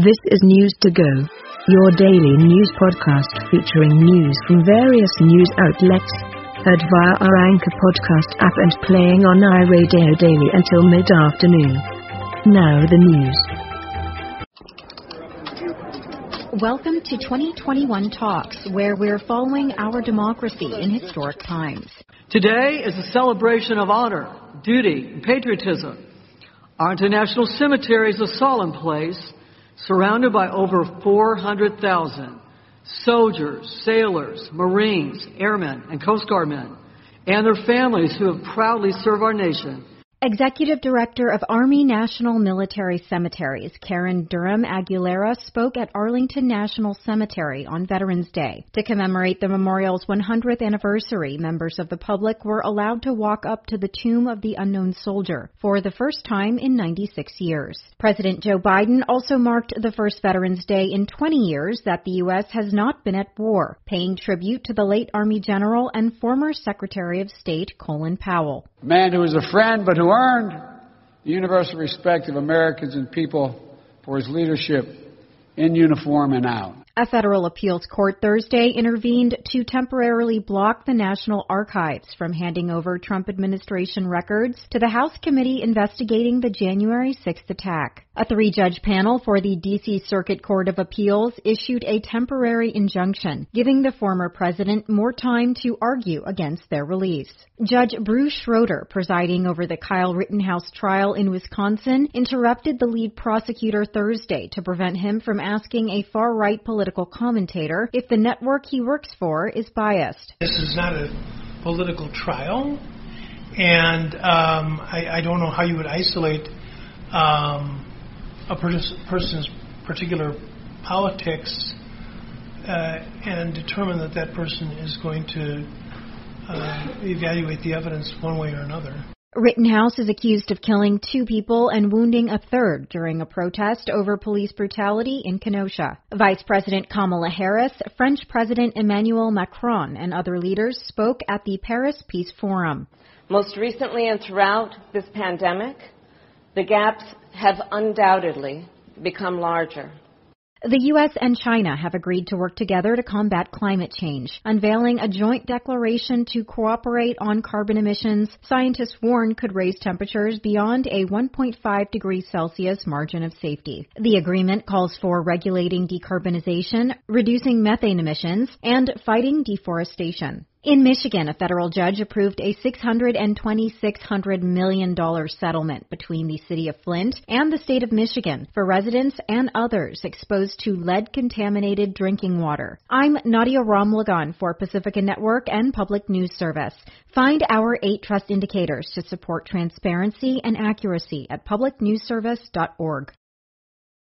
This is News 2 Go, your daily news podcast featuring news from various news outlets. Heard via our Anchor podcast app and playing on iRadio daily until mid afternoon. Now the news. Welcome to 2021 Talks, where we're following our democracy in historic times. Today is a celebration of honor, duty, and patriotism. Our international cemetery is a solemn place surrounded by over 400,000 soldiers, sailors, Marines, airmen, and Coast Guard men, and their families who have proudly served our nation Executive Director of Army National Military Cemeteries, Karen Durham Aguilera, spoke at Arlington National Cemetery on Veterans Day. To commemorate the memorial's 100th anniversary, members of the public were allowed to walk up to the tomb of the unknown soldier for the first time in 96 years. President Joe Biden also marked the first Veterans Day in 20 years that the U.S. has not been at war, paying tribute to the late Army General and former Secretary of State Colin Powell. Man who was a friend but who earned the universal respect of Americans and people for his leadership in uniform and out. A federal appeals court Thursday intervened to temporarily block the National Archives from handing over Trump administration records to the House committee investigating the January 6th attack. A three judge panel for the D.C. Circuit Court of Appeals issued a temporary injunction, giving the former president more time to argue against their release. Judge Bruce Schroeder, presiding over the Kyle Rittenhouse trial in Wisconsin, interrupted the lead prosecutor Thursday to prevent him from asking a far right political commentator if the network he works for is biased. This is not a political trial, and um, I, I, don't know how you would isolate. Um, a person's particular politics uh, and determine that that person is going to uh, evaluate the evidence one way or another. Rittenhouse is accused of killing two people and wounding a third during a protest over police brutality in Kenosha. Vice President Kamala Harris, French President Emmanuel Macron, and other leaders spoke at the Paris Peace Forum. Most recently and throughout this pandemic, the gaps have undoubtedly become larger. The U.S. and China have agreed to work together to combat climate change, unveiling a joint declaration to cooperate on carbon emissions. Scientists warn could raise temperatures beyond a 1.5 degrees Celsius margin of safety. The agreement calls for regulating decarbonization, reducing methane emissions, and fighting deforestation. In Michigan, a federal judge approved a $626 million settlement between the city of Flint and the state of Michigan for residents and others exposed to lead contaminated drinking water. I'm Nadia Ramlagan for Pacifica Network and Public News Service. Find our eight trust indicators to support transparency and accuracy at publicnewsservice.org.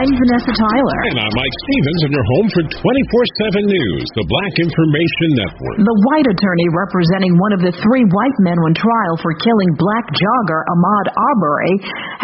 I'm Vanessa Tyler. And I'm Mike Stevens, and you're home for 24 7 News, the Black Information Network. The white attorney representing one of the three white men on trial for killing black jogger Ahmaud Arbery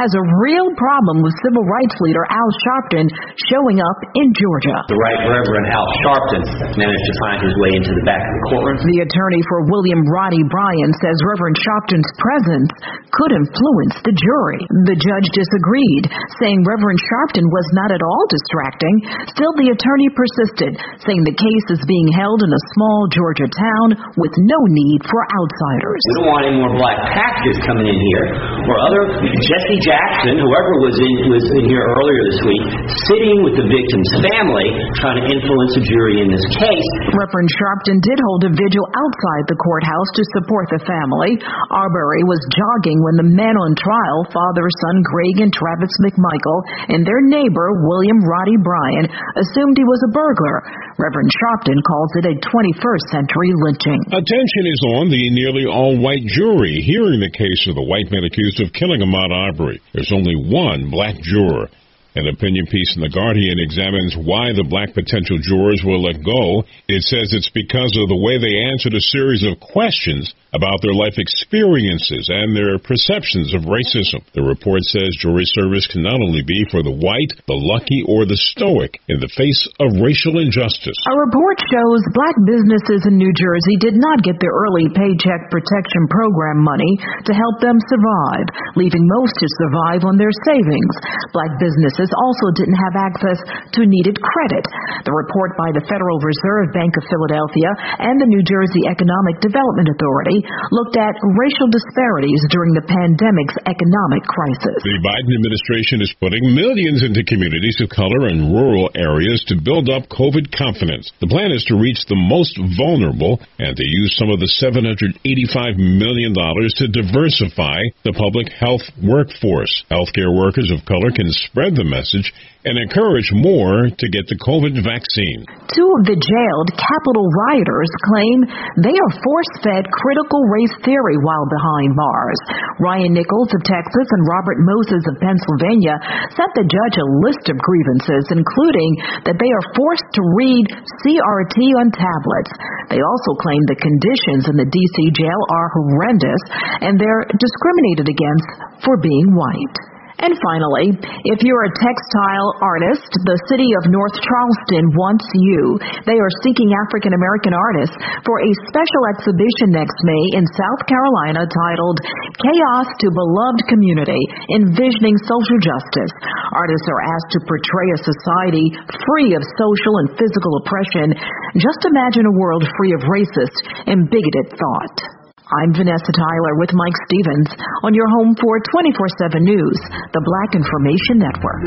has a real problem with civil rights leader Al Sharpton showing up in Georgia. The Right Reverend Al Sharpton managed to find his way into the back of the courtroom. The attorney for William Roddy Bryan says Reverend Sharpton's presence could influence the jury. The judge disagreed, saying Reverend Sharpton was not at all distracting. Still, the attorney persisted, saying the case is being held in a small Georgia town with no need for outsiders. We don't want any more black packages coming in here, or other Jesse Jackson, whoever was in was in here earlier this week, sitting with the victim's family, trying to influence a jury in this case. Reverend Sharpton did hold a vigil outside the courthouse to support the family. Arbery was jogging when the men on trial, father, son Greg and Travis McMichael, and their neighbor, William Roddy Bryan, assumed he was a burglar. Reverend Sharpton calls it a 21st century lynching. Attention is on the nearly all white jury hearing the case of the white men accused of killing Ahmaud Arbery. There's only one black juror. An opinion piece in The Guardian examines why the black potential jurors were let go. It says it's because of the way they answered a series of questions about their life experiences and their perceptions of racism. The report says jury service can not only be for the white, the lucky, or the stoic in the face of racial injustice. A report shows black businesses in New Jersey did not get their early Paycheck Protection Program money to help them survive, leaving most to survive on their savings. Black businesses also didn't have access to needed credit. The report by the Federal Reserve Bank of Philadelphia and the New Jersey Economic Development Authority looked at racial disparities during the pandemic's economic crisis. The Biden administration is putting millions into communities of color and rural areas to build up COVID confidence. The plan is to reach the most vulnerable and to use some of the $785 million to diversify the public health workforce. Healthcare workers of color can spread the message and encourage more to get the COVID vaccine. Two of the jailed Capitol rioters claim they are force fed critical race theory while behind bars. Ryan Nichols of Texas and Robert Morss of Pennsylvania sent the judge a list of grievances, including that they are forced to read CRT on tablets. They also claim the conditions in the D.C. jail are horrendous and they're discriminated against for being white. And finally, if you're a textile artist, the city of North Charleston wants you. They are seeking African American artists for a special exhibition next May in South Carolina titled Chaos to Beloved Community, Envisioning Social Justice. Artists are asked to portray a society free of social and physical oppression. Just imagine a world free of racist and bigoted thought. I'm Vanessa Tyler with Mike Stevens on your home for 24 7 News, the Black Information Network.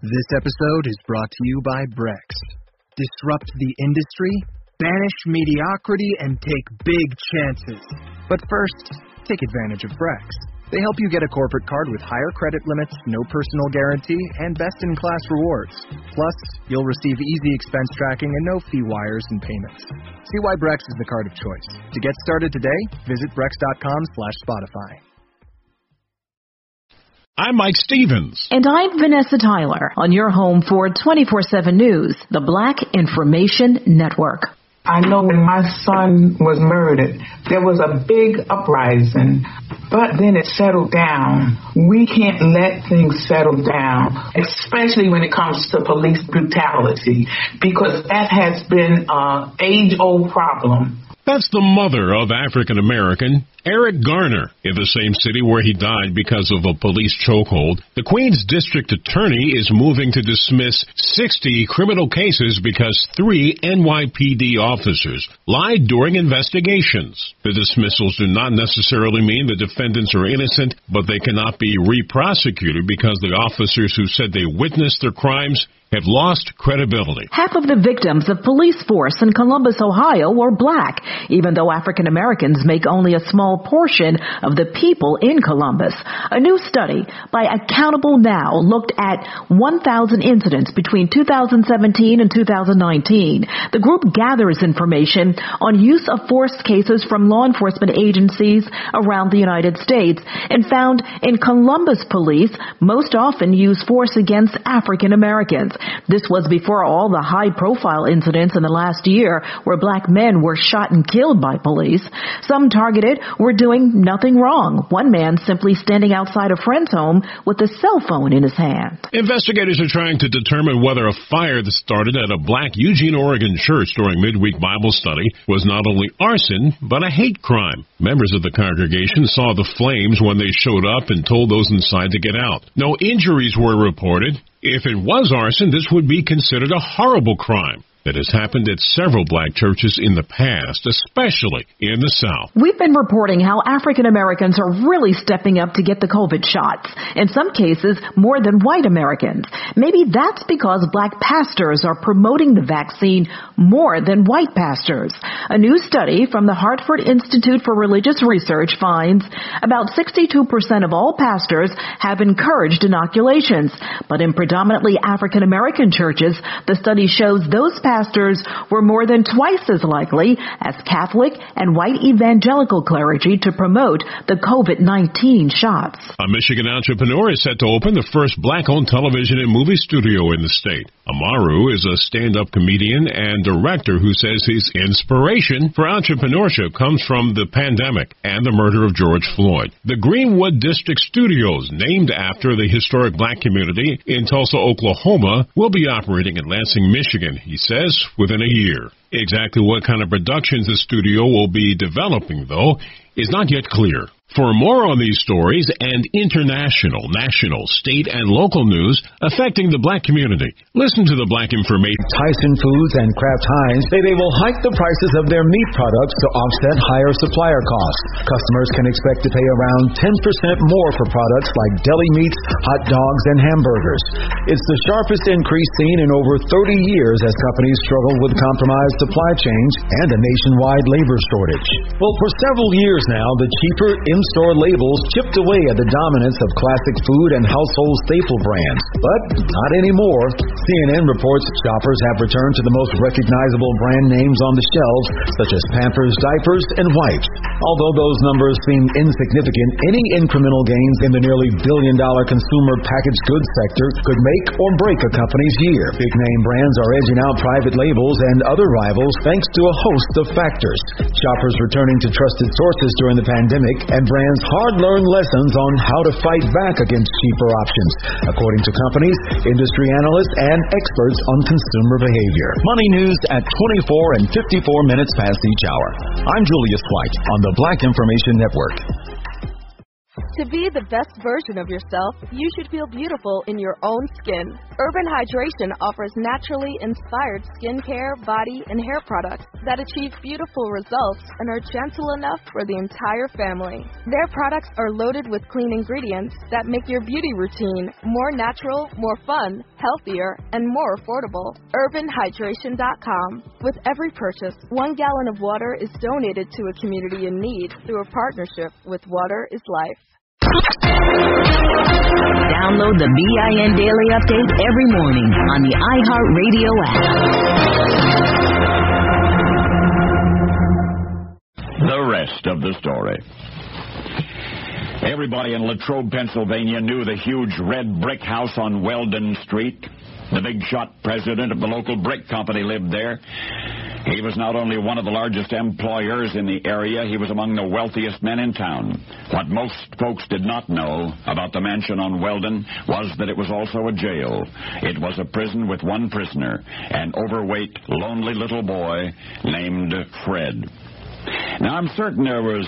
This episode is brought to you by Brex. Disrupt the industry, banish mediocrity, and take big chances. But first, take advantage of Brex. They help you get a corporate card with higher credit limits, no personal guarantee, and best in class rewards. Plus, you'll receive easy expense tracking and no fee wires and payments. See why Brex is the card of choice. To get started today, visit brex.com slash Spotify. I'm Mike Stevens. And I'm Vanessa Tyler on your home for 24 7 News, the Black Information Network. I know when my son was murdered, there was a big uprising, but then it settled down. We can't let things settle down, especially when it comes to police brutality, because that has been an age old problem. That's the mother of African American Eric Garner in the same city where he died because of a police chokehold. The Queens District Attorney is moving to dismiss 60 criminal cases because three NYPD officers lied during investigations. The dismissals do not necessarily mean the defendants are innocent, but they cannot be re-prosecuted because the officers who said they witnessed their crimes have lost credibility. Half of the victims of police force in Columbus, Ohio were black, even though African Americans make only a small portion of the people in Columbus. A new study by Accountable Now looked at 1,000 incidents between 2017 and 2019. The group gathers information on use of force cases from law enforcement agencies around the United States and found in Columbus police most often use force against African Americans. This was before all the high profile incidents in the last year where black men were shot and killed by police. Some targeted were doing nothing wrong. One man simply standing outside a friend's home with a cell phone in his hand. Investigators are trying to determine whether a fire that started at a black Eugene, Oregon church during midweek Bible study was not only arson, but a hate crime. Members of the congregation saw the flames when they showed up and told those inside to get out. No injuries were reported. If it was arson, this would be considered a horrible crime that has happened at several black churches in the past, especially in the South. We've been reporting how African Americans are really stepping up to get the COVID shots, in some cases more than white Americans. Maybe that's because black pastors are promoting the vaccine more than white pastors. A new study from the Hartford Institute for Religious Research finds about 62% of all pastors have encouraged inoculations, but in predominantly African American churches, the study shows those pastors pastors were more than twice as likely as Catholic and white evangelical clergy to promote the COVID-19 shots. A Michigan entrepreneur is set to open the first black-owned television and movie studio in the state. Amaru is a stand-up comedian and director who says his inspiration for entrepreneurship comes from the pandemic and the murder of George Floyd. The Greenwood District Studios, named after the historic black community in Tulsa, Oklahoma, will be operating in Lansing, Michigan, he says, within a year. Exactly what kind of productions the studio will be developing, though, is not yet clear. For more on these stories and international, national, state, and local news affecting the black community, listen to the Black Information. Tyson Foods and Kraft Heinz say they will hike the prices of their meat products to offset higher supplier costs. Customers can expect to pay around 10% more for products like deli meats, hot dogs, and hamburgers. It's the sharpest increase seen in over 30 years as companies struggle with compromised supply chains and a nationwide labor shortage. Well, for several years now, the cheaper in-store labels chipped away at the dominance of classic food and household staple brands. But not anymore. CNN reports shoppers have returned to the most recognizable brand names on the shelves, such as Pampers diapers and wipes. Although those numbers seem insignificant, any incremental gains in the nearly billion dollar consumer packaged goods sector could make or break a company's year. Big name brands are edging out private labels and other rivals thanks to a host of factors. Shoppers returning to trusted sources during the pandemic and brands hard-learned lessons on how to fight back against cheaper options, according to companies, industry analysts, and experts on consumer behavior. Money news at 24 and 54 minutes past each hour. I'm Julius White on the Black Information Network. To be the best version of yourself, you should feel beautiful in your own skin. Urban Hydration offers naturally inspired skincare, body, and hair products that achieve beautiful results and are gentle enough for the entire family. Their products are loaded with clean ingredients that make your beauty routine more natural, more fun, healthier, and more affordable. UrbanHydration.com. With every purchase, one gallon of water is donated to a community in need through a partnership with Water is Life. Download the BIN Daily Update every morning on the iHeartRadio app. The rest of the story. Everybody in Latrobe, Pennsylvania knew the huge red brick house on Weldon Street. The big shot president of the local brick company lived there. He was not only one of the largest employers in the area, he was among the wealthiest men in town. What most folks did not know about the mansion on Weldon was that it was also a jail. It was a prison with one prisoner, an overweight, lonely little boy named Fred. Now, I'm certain there was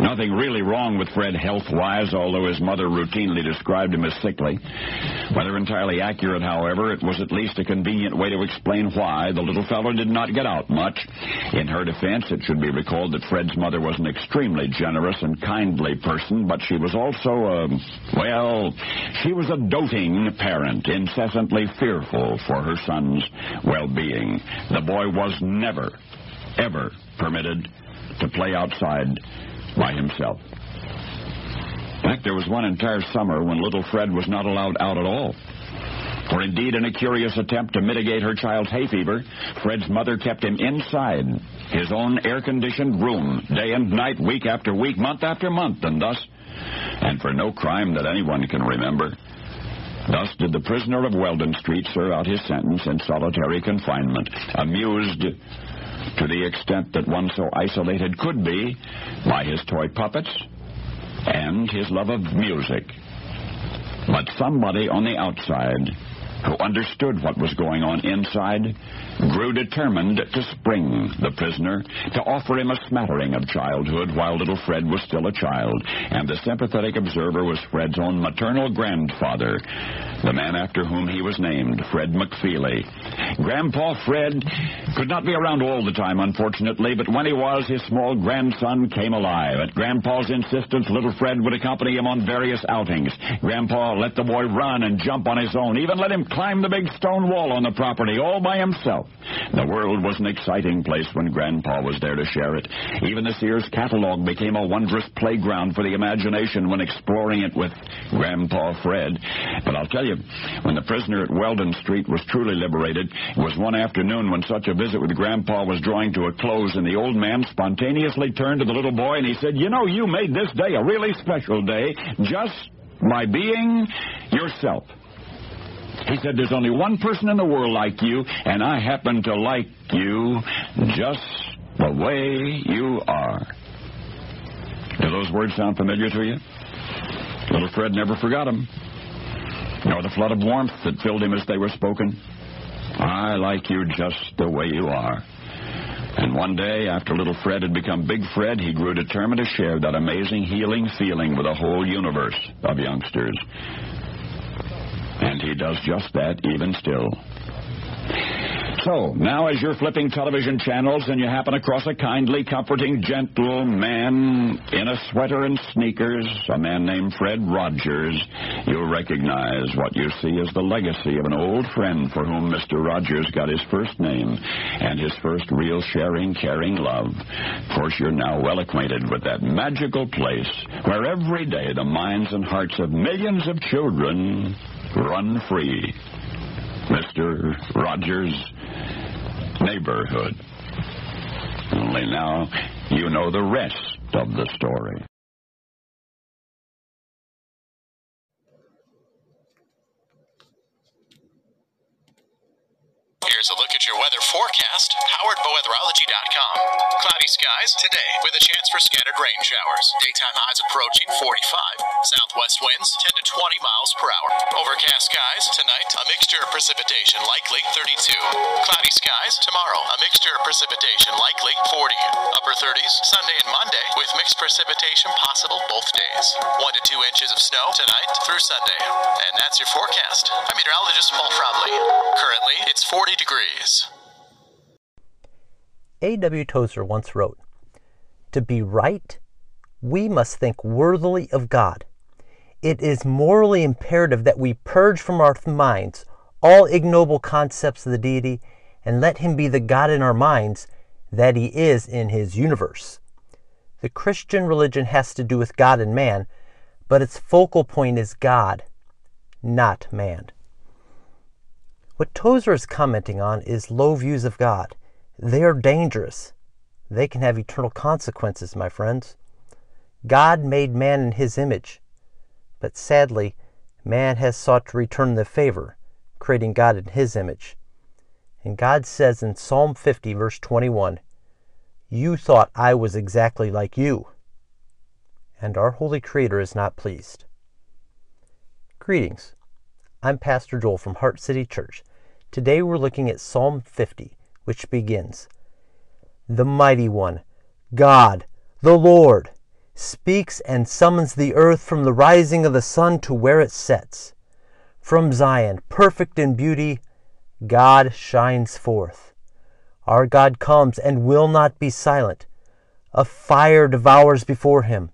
Nothing really wrong with Fred health-wise, although his mother routinely described him as sickly. Whether entirely accurate, however, it was at least a convenient way to explain why the little fellow did not get out much. In her defense, it should be recalled that Fred's mother was an extremely generous and kindly person, but she was also a, well, she was a doting parent, incessantly fearful for her son's well-being. The boy was never, ever permitted to play outside by himself. In fact, there was one entire summer when little Fred was not allowed out at all. For indeed, in a curious attempt to mitigate her child's hay fever, Fred's mother kept him inside his own air-conditioned room, day and night, week after week, month after month, and thus, and for no crime that anyone can remember, thus did the prisoner of Weldon Street serve out his sentence in solitary confinement, amused to the extent that one so isolated could be by his toy puppets and his love of music. But somebody on the outside who understood what was going on inside, grew determined to spring the prisoner, to offer him a smattering of childhood while little Fred was still a child. And the sympathetic observer was Fred's own maternal grandfather, the man after whom he was named, Fred McFeely. Grandpa Fred could not be around all the time, unfortunately, but when he was, his small grandson came alive. At Grandpa's insistence, little Fred would accompany him on various outings. Grandpa let the boy run and jump on his own, even let him climb the big stone wall on the property all by himself. The world was an exciting place when Grandpa was there to share it. Even the Sears catalog became a wondrous playground for the imagination when exploring it with Grandpa Fred. But I'll tell you, when the prisoner at Weldon Street was truly liberated, it was one afternoon when such a visit with Grandpa was drawing to a close, and the old man spontaneously turned to the little boy and he said, You know, you made this day a really special day just by being yourself. He said, There's only one person in the world like you, and I happen to like you just the way you are. Do those words sound familiar to you? Little Fred never forgot them, nor the flood of warmth that filled him as they were spoken. I like you just the way you are. And one day, after little Fred had become Big Fred, he grew determined to share that amazing healing feeling with a whole universe of youngsters. And he does just that even still. So, now as you're flipping television channels and you happen across a kindly, comforting, gentle man in a sweater and sneakers, a man named Fred Rogers, you'll recognize what you see as the legacy of an old friend for whom Mr. Rogers got his first name and his first real sharing, caring love. Of course, you're now well acquainted with that magical place where every day the minds and hearts of millions of children run free. Mr. Rogers' neighborhood. Only now you know the rest of the story. Here's a look at your weather forecast. HowardBoweatherology.com. Cloudy skies today with a chance for scattered rain showers. Daytime highs approaching 45. Southwest winds 10 to 20 miles per hour. Overcast skies tonight. A mixture of precipitation likely 32. Cloudy skies tomorrow. A mixture of precipitation likely 40. Upper 30s Sunday and Monday with mixed precipitation possible both days. 1 to 2 inches of snow tonight through Sunday. And that's your forecast. I'm meteorologist Paul Frobley. Currently, it's 40 degrees. A.W. Tozer once wrote To be right, we must think worthily of God. It is morally imperative that we purge from our minds all ignoble concepts of the deity and let him be the God in our minds that he is in his universe. The Christian religion has to do with God and man, but its focal point is God, not man. What Tozer is commenting on is low views of God. They are dangerous. They can have eternal consequences, my friends. God made man in his image, but sadly, man has sought to return the favor, creating God in his image. And God says in Psalm 50, verse 21, You thought I was exactly like you. And our Holy Creator is not pleased. Greetings. I'm Pastor Joel from Heart City Church. Today we're looking at Psalm 50, which begins The Mighty One, God, the Lord, speaks and summons the earth from the rising of the sun to where it sets. From Zion, perfect in beauty, God shines forth. Our God comes and will not be silent. A fire devours before him,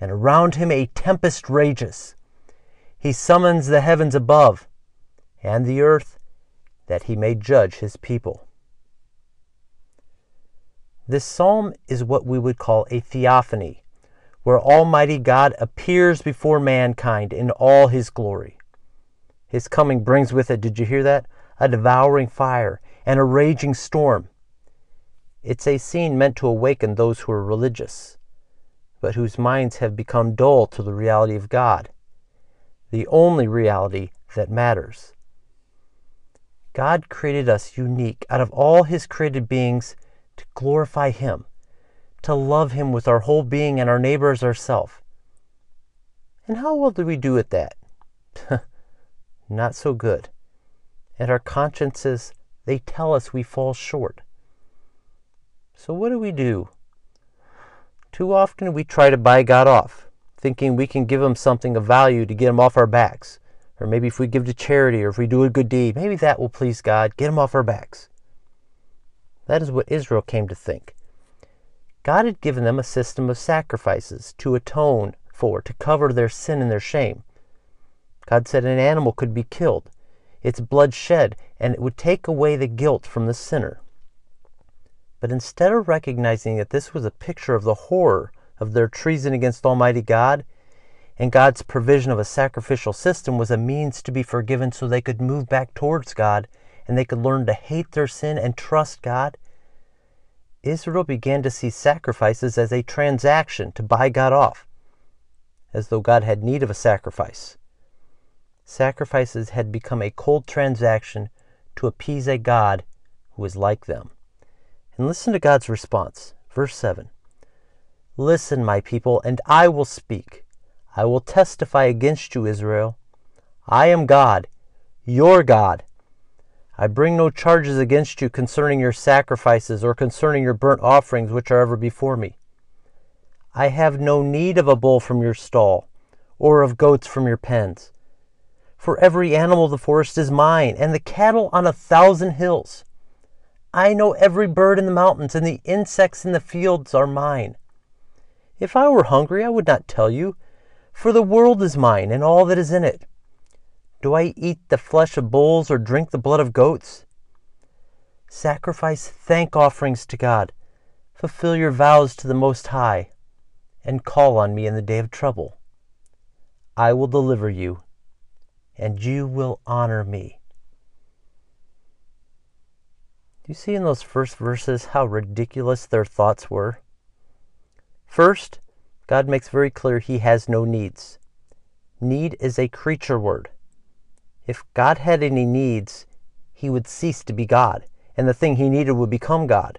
and around him a tempest rages. He summons the heavens above and the earth that he may judge his people. This psalm is what we would call a theophany, where Almighty God appears before mankind in all his glory. His coming brings with it, did you hear that? A devouring fire and a raging storm. It's a scene meant to awaken those who are religious, but whose minds have become dull to the reality of God, the only reality that matters. God created us unique out of all His created beings to glorify Him, to love Him with our whole being and our neighbors ourself. And how well do we do at that? Not so good. And our consciences, they tell us we fall short. So what do we do? Too often we try to buy God off, thinking we can give Him something of value to get Him off our backs. Or maybe if we give to charity or if we do a good deed, maybe that will please God, get him off our backs. That is what Israel came to think. God had given them a system of sacrifices to atone for, to cover their sin and their shame. God said an animal could be killed. its blood shed, and it would take away the guilt from the sinner. But instead of recognizing that this was a picture of the horror of their treason against Almighty God, and God's provision of a sacrificial system was a means to be forgiven so they could move back towards God and they could learn to hate their sin and trust God, Israel began to see sacrifices as a transaction to buy God off, as though God had need of a sacrifice. Sacrifices had become a cold transaction to appease a God who is like them. And listen to God's response. Verse 7 Listen, my people, and I will speak. I will testify against you, Israel. I am God, your God. I bring no charges against you concerning your sacrifices or concerning your burnt offerings which are ever before me. I have no need of a bull from your stall, or of goats from your pens. For every animal of the forest is mine, and the cattle on a thousand hills. I know every bird in the mountains, and the insects in the fields are mine. If I were hungry, I would not tell you, for the world is mine, and all that is in it. Do I eat the flesh of bulls or drink the blood of goats? Sacrifice thank offerings to God, fulfill your vows to the Most High, and call on me in the day of trouble. I will deliver you, and you will honor me. Do you see in those first verses how ridiculous their thoughts were? First, God makes very clear he has no needs. Need is a creature word. If God had any needs, he would cease to be God, and the thing he needed would become God.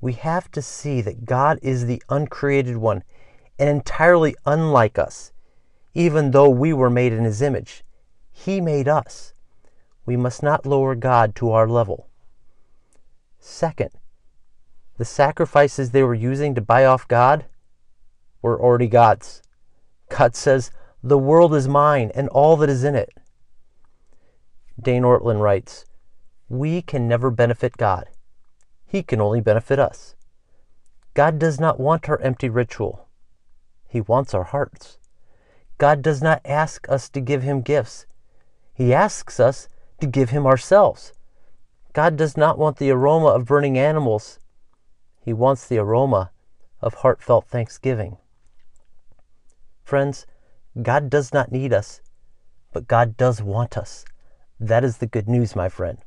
We have to see that God is the uncreated one and entirely unlike us, even though we were made in his image. He made us. We must not lower God to our level. Second, the sacrifices they were using to buy off God were already God's. God says, The world is mine and all that is in it. Dane Ortlund writes, We can never benefit God. He can only benefit us. God does not want our empty ritual. He wants our hearts. God does not ask us to give him gifts. He asks us to give him ourselves. God does not want the aroma of burning animals. He wants the aroma of heartfelt thanksgiving. Friends, God does not need us, but God does want us. That is the good news, my friend.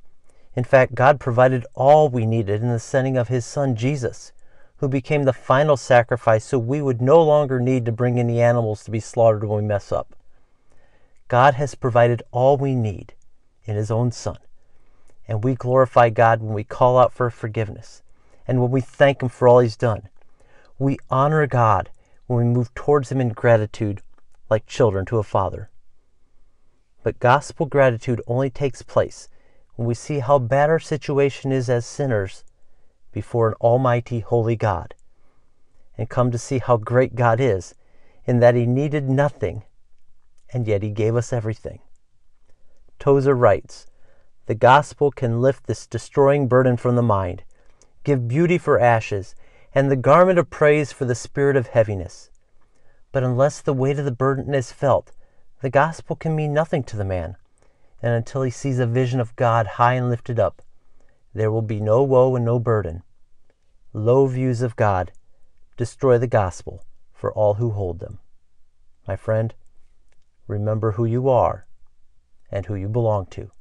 In fact, God provided all we needed in the sending of His Son Jesus, who became the final sacrifice so we would no longer need to bring any animals to be slaughtered when we mess up. God has provided all we need in His own Son. And we glorify God when we call out for forgiveness and when we thank Him for all He's done. We honor God when we move towards Him in gratitude like children to a father. But gospel gratitude only takes place when we see how bad our situation is as sinners before an almighty, holy God, and come to see how great God is in that He needed nothing, and yet He gave us everything. Tozer writes, the gospel can lift this destroying burden from the mind, give beauty for ashes, and the garment of praise for the spirit of heaviness. But unless the weight of the burden is felt, the gospel can mean nothing to the man, and until he sees a vision of God high and lifted up, there will be no woe and no burden. Low views of God destroy the gospel for all who hold them. My friend, remember who you are and who you belong to.